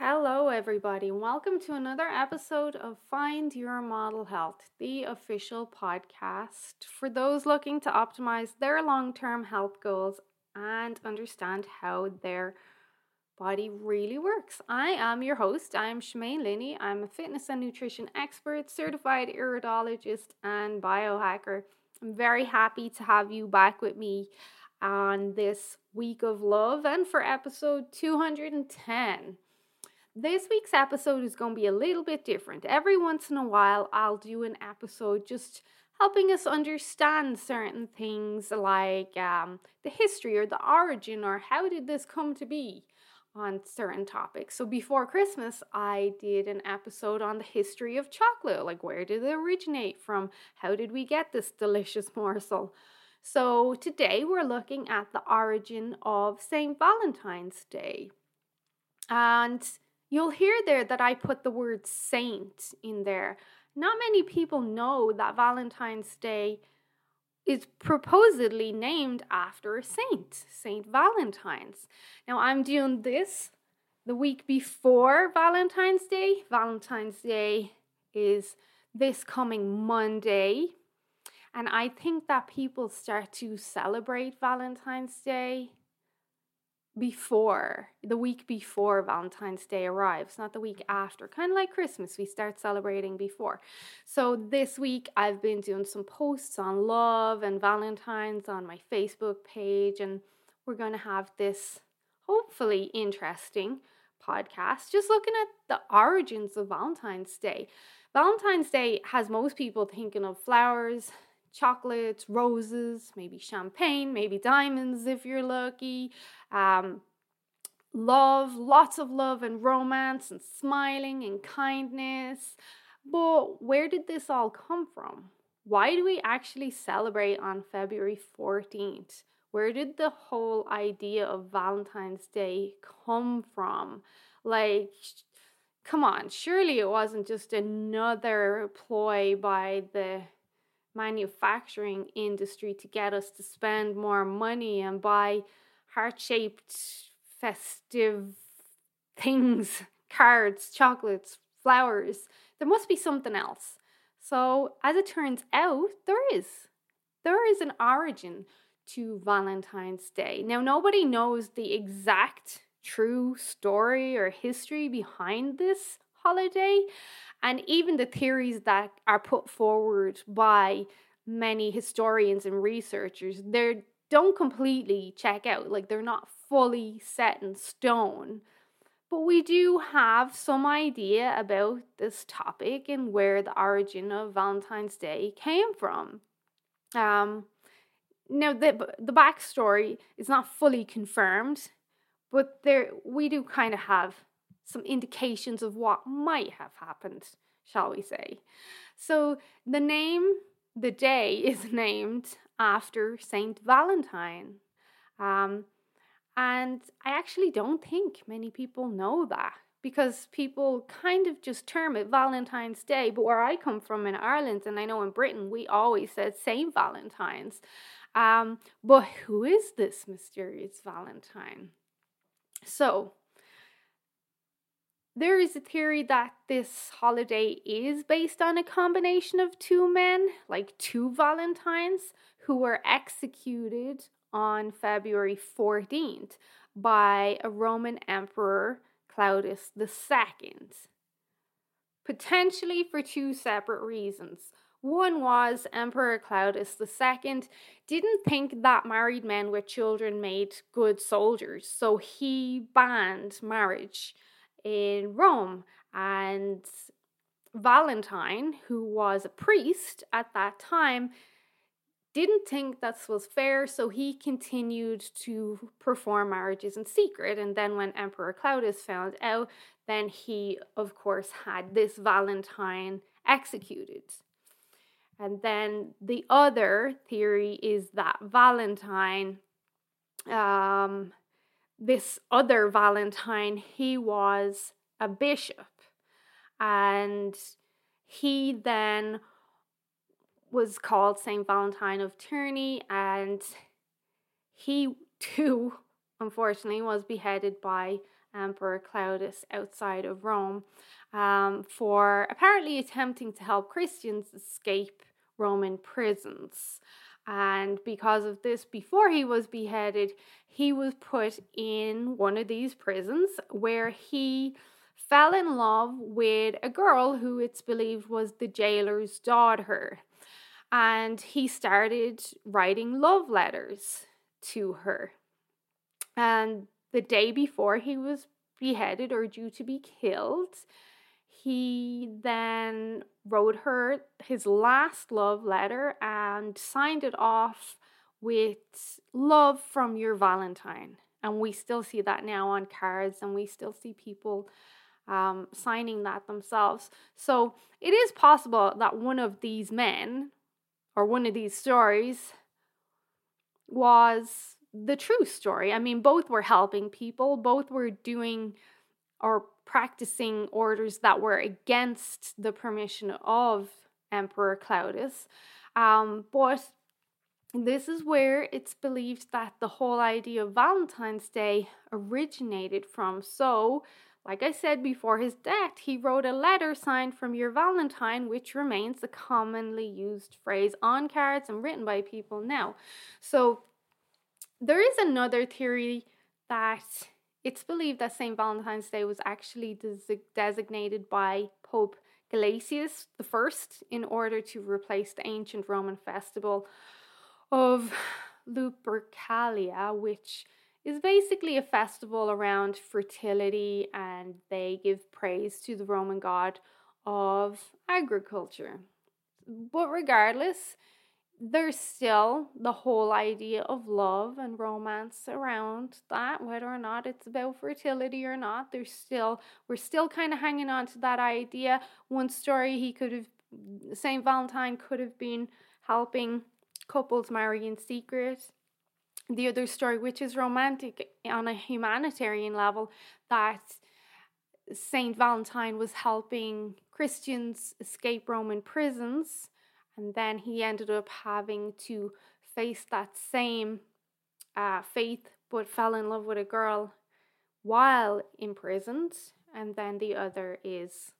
Hello, everybody, and welcome to another episode of Find Your Model Health, the official podcast for those looking to optimize their long term health goals and understand how their body really works. I am your host. I'm Shemaine Linney. I'm a fitness and nutrition expert, certified iridologist, and biohacker. I'm very happy to have you back with me on this week of love and for episode 210. This week's episode is going to be a little bit different. Every once in a while, I'll do an episode just helping us understand certain things like um, the history or the origin or how did this come to be on certain topics. So before Christmas, I did an episode on the history of chocolate, like where did it originate from? How did we get this delicious morsel? So today we're looking at the origin of St. Valentine's Day. And you'll hear there that I put the word saint in there. Not many people know that Valentine's Day is proposedly named after a saint, Saint Valentine's. Now, I'm doing this the week before Valentine's Day. Valentine's Day is this coming Monday. And I think that people start to celebrate Valentine's Day before, the week before Valentine's Day arrives, not the week after. Kind of like Christmas, we start celebrating before. So this week I've been doing some posts on love and Valentine's on my Facebook page, and we're going to have this hopefully interesting podcast just looking at the origins of Valentine's Day. Valentine's Day has most people thinking of flowers, chocolates, roses, maybe champagne, maybe diamonds if you're lucky. Um, love, lots of love and romance and smiling and kindness. But where did this all come from? Why do we actually celebrate on February 14th? Where did the whole idea of Valentine's Day come from? Like, come on, surely it wasn't just another ploy by the manufacturing industry to get us to spend more money and buy heart shaped festive things, cards, chocolates, flowers. There must be something else. So, as it turns out, there is. There is an origin to Valentine's Day. Now, nobody knows the exact true story or history behind this holiday. And even the theories that are put forward by many historians and researchers, they don't completely check out. Like they're not fully set in stone. But we do have some idea about this topic and where the origin of Valentine's Day came from. Um, now the the backstory is not fully confirmed, but there we do kind of have some indications of what might have happened, shall we say. So the name, the day is named after Saint Valentine. Um, and I actually don't think many people know that because people kind of just term it Valentine's Day. But where I come from in Ireland, and I know in Britain, we always said Saint Valentine's. Um, but who is this mysterious Valentine? So, there is a theory that this holiday is based on a combination of two men, like two Valentines, who were executed on February 14th by a Roman emperor, Claudius II. Potentially for two separate reasons. One was Emperor Claudius II didn't think that married men with children made good soldiers, so he banned marriage in Rome. And Valentine, who was a priest at that time, didn't think that was fair, so he continued to perform marriages in secret. And then, when Emperor Claudius found out, then he, of course, had this Valentine executed. And then the other theory is that Valentine um, this other Valentine, he was a bishop. And he then was called Saint Valentine of Terni, and he too, unfortunately, was beheaded by Emperor Claudius outside of Rome um, for apparently attempting to help Christians escape Roman prisons. And because of this, before he was beheaded, he was put in one of these prisons where he fell in love with a girl who it's believed was the jailer's daughter. And he started writing love letters to her. And the day before he was beheaded or due to be killed, he then wrote her his last love letter and signed it off with love from your Valentine. And we still see that now on cards, and we still see people um, signing that themselves. So it is possible that one of these men or one of these stories was the true story. I mean, both were helping people, both were doing or practicing orders that were against the permission of Emperor Claudius. Um, but this is where it's believed that the whole idea of Valentine's Day originated from. So, like I said before his death, he wrote a letter signed from your Valentine, which remains a commonly used phrase on cards and written by people now. So, there is another theory that it's believed that St. Valentine's Day was actually des- designated by Pope Gelasius I in order to replace the ancient Roman festival of Lupercalia, which is basically a festival around fertility and they give praise to the Roman god of agriculture. But regardless, there's still the whole idea of love and romance around that whether or not it's about fertility or not. There's still we're still kind of hanging on to that idea. One story he could have saint valentine could have been helping couples marry in secret. The other story which is romantic on a humanitarian level that saint valentine was helping christians escape roman prisons and then he ended up having to face that same uh, faith, but fell in love with a girl while imprisoned. And then the other is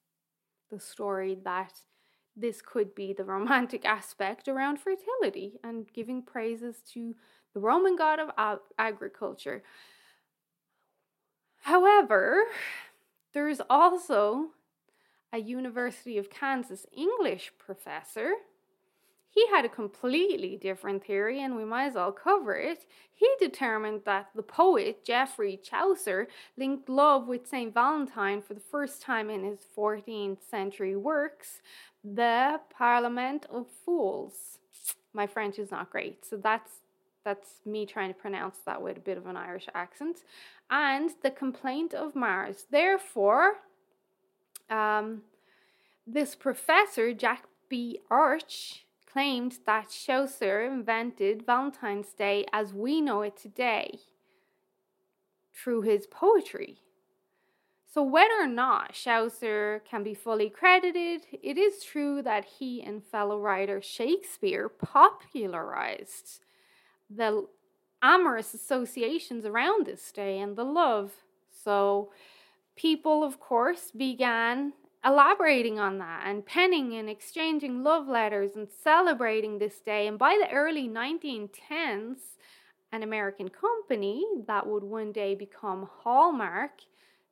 the story that this could be the romantic aspect around fertility and giving praises to the Roman god of ag- agriculture. However, there's also a University of Kansas English professor he had a completely different theory, and we might as well cover it. He determined that the poet Geoffrey Chaucer linked love with St. Valentine for the first time in his 14th century works, The Parliament of Fools. My French is not great, so that's that's me trying to pronounce that with a bit of an Irish accent. And the complaint of Mars. Therefore, um, this professor, Jack B. Oruch, claimed that Chaucer invented Valentine's Day as we know it today through his poetry. So, whether or not Chaucer can be fully credited, it is true that he and fellow writer Shakespeare popularized the amorous associations around this day and the love. So, people, of course, began elaborating on that and penning and exchanging love letters and celebrating this day. And by the early 1910s, an American company that would one day become Hallmark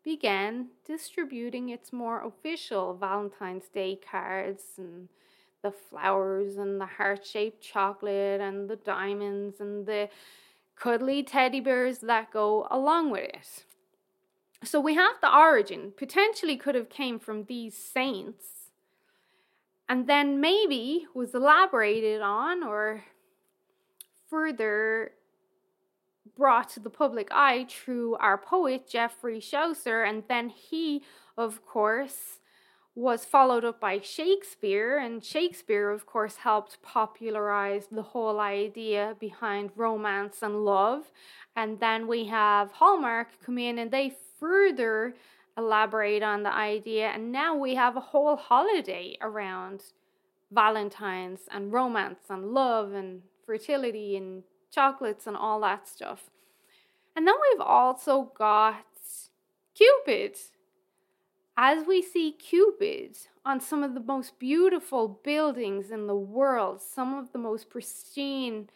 began distributing its more official Valentine's Day cards and the flowers and the heart shaped chocolate and the diamonds and the cuddly teddy bears that go along with it. So we have the origin, potentially could have came from these saints, and then maybe was elaborated on or further brought to the public eye through our poet Geoffrey Chaucer, and then he, of course, was followed up by Shakespeare, and Shakespeare, of course, helped popularize the whole idea behind romance and love. And then we have Hallmark come in and they further elaborate on the idea, and now we have a whole holiday around Valentine's and romance and love and fertility and chocolates and all that stuff. And then we've also got Cupid. As we see Cupid on some of the most beautiful buildings in the world, some of the most pristine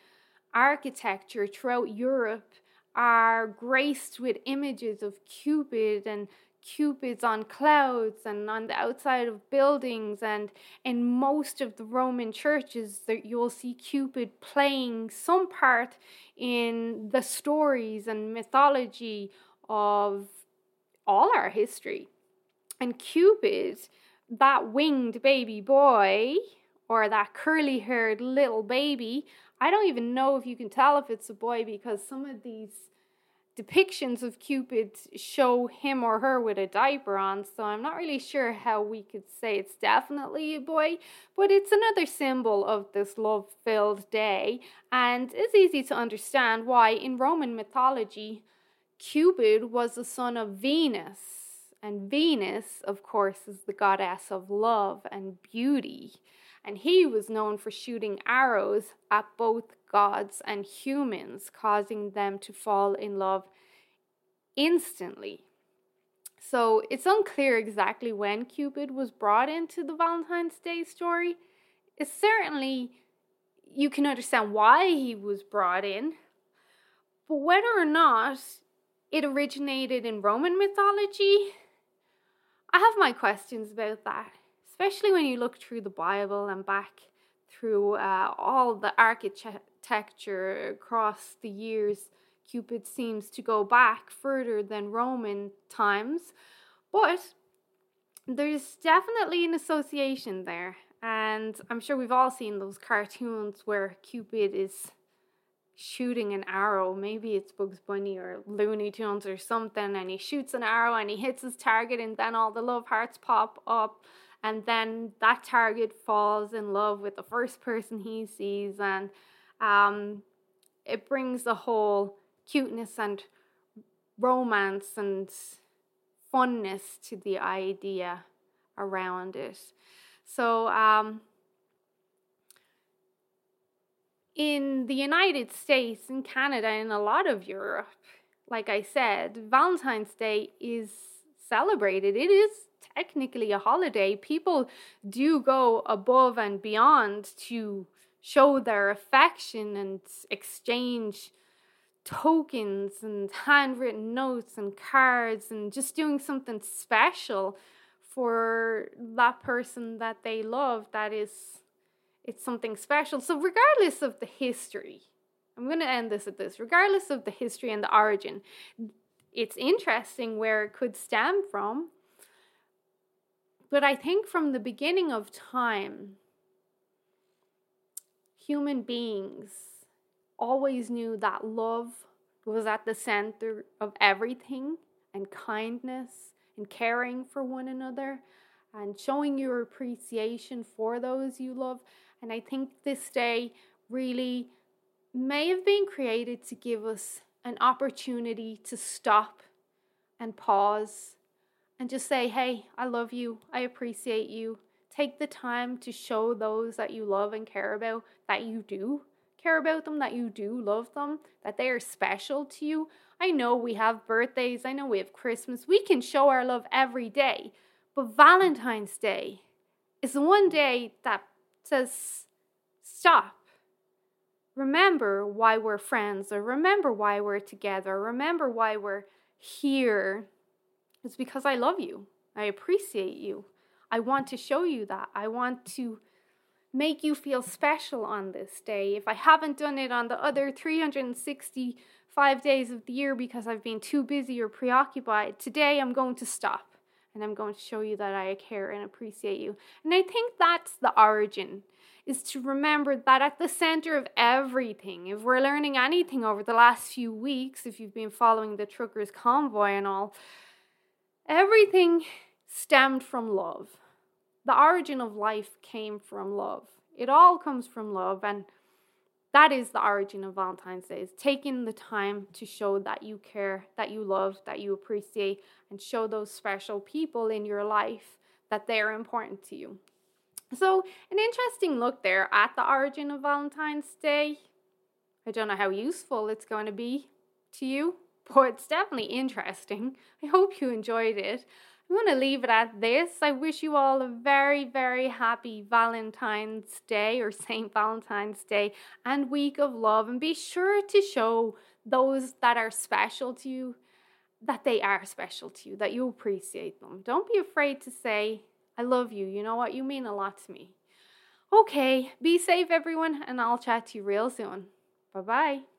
architecture throughout Europe are graced with images of Cupid and cupids on clouds and on the outside of buildings. And in most of the roman churches that you'll see cupid playing some part in the stories and mythology of all our history and cupid that winged baby boy or that curly haired little baby i don't even know if you can tell if it's a boy because some of these depictions of Cupid show him or her with a diaper on, so I'm not really sure how we could say it's definitely a boy, but it's another symbol of this love filled day, and it's easy to understand why in Roman mythology, Cupid was the son of Venus. And Venus, of course, is the goddess of love and beauty. And he was known for shooting arrows at both gods and humans, causing them to fall in love instantly. So it's unclear exactly when Cupid was brought into the Valentine's Day story. It's certainly, you can understand why he was brought in, but whether or not it originated in Roman mythology, I have my questions about that, especially when you look through the Bible and back through uh, all the architecture across the years. Cupid seems to go back further than Roman times, but there's definitely an association there. And I'm sure we've all seen those cartoons where Cupid is shooting an arrow. Maybe it's Bugs Bunny or Looney Tunes or something, and he shoots an arrow and he hits his target, and then all the love hearts pop up and then that target falls in love with the first person he sees and um, it brings the whole cuteness and romance and funness to the idea around it so um, in the united states in canada and a lot of europe like i said valentine's day is celebrated. It is technically a holiday, people do go above and beyond to show their affection and exchange tokens and handwritten notes and cards and just doing something special for that person that they love that is it's something special so regardless of the history i'm going to end this at this regardless of the history and the origin it's interesting where it could stem from but I think from the beginning of time, human beings always knew that love was at the center of everything and kindness and caring for one another and showing your appreciation for those you love. And I think this day really may have been created to give us an opportunity to stop and pause and just say, hey, I love you. I appreciate you. Take the time to show those that you love and care about that you do care about them, that you do love them, that they are special to you. I know we have birthdays, I know we have Christmas. We can show our love every day. But Valentine's Day is the one day that says, stop. Remember why we're friends, or remember why we're together, remember why we're here it's because I love you. I appreciate you. I want to show you that. I want to make you feel special on this day. If I haven't done it on the other 365 days of the year because I've been too busy or preoccupied, today I'm going to stop and I'm going to show you that I care and appreciate you. And I think that's the origin is to remember that at the center of everything, if we're learning anything over the last few weeks, if you've been following the truckers convoy and all, Everything stemmed from love. The origin of life came from love. It all comes from love, and that is the origin of Valentine's Day is taking the time to show that you care, that you love, that you appreciate, and show those special people in your life that they are important to you. So, an interesting look there at the origin of Valentine's Day. I don't know how useful it's going to be to you, but it's definitely interesting. I hope you enjoyed it. I'm going to leave it at this. I wish you all a very, very happy Valentine's Day or St. Valentine's Day and week of love. And be sure to show those that are special to you that they are special to you, that you appreciate them. Don't be afraid to say, I love you. You know what? You mean a lot to me. Okay, be safe, everyone, and I'll chat to you real soon. Bye bye.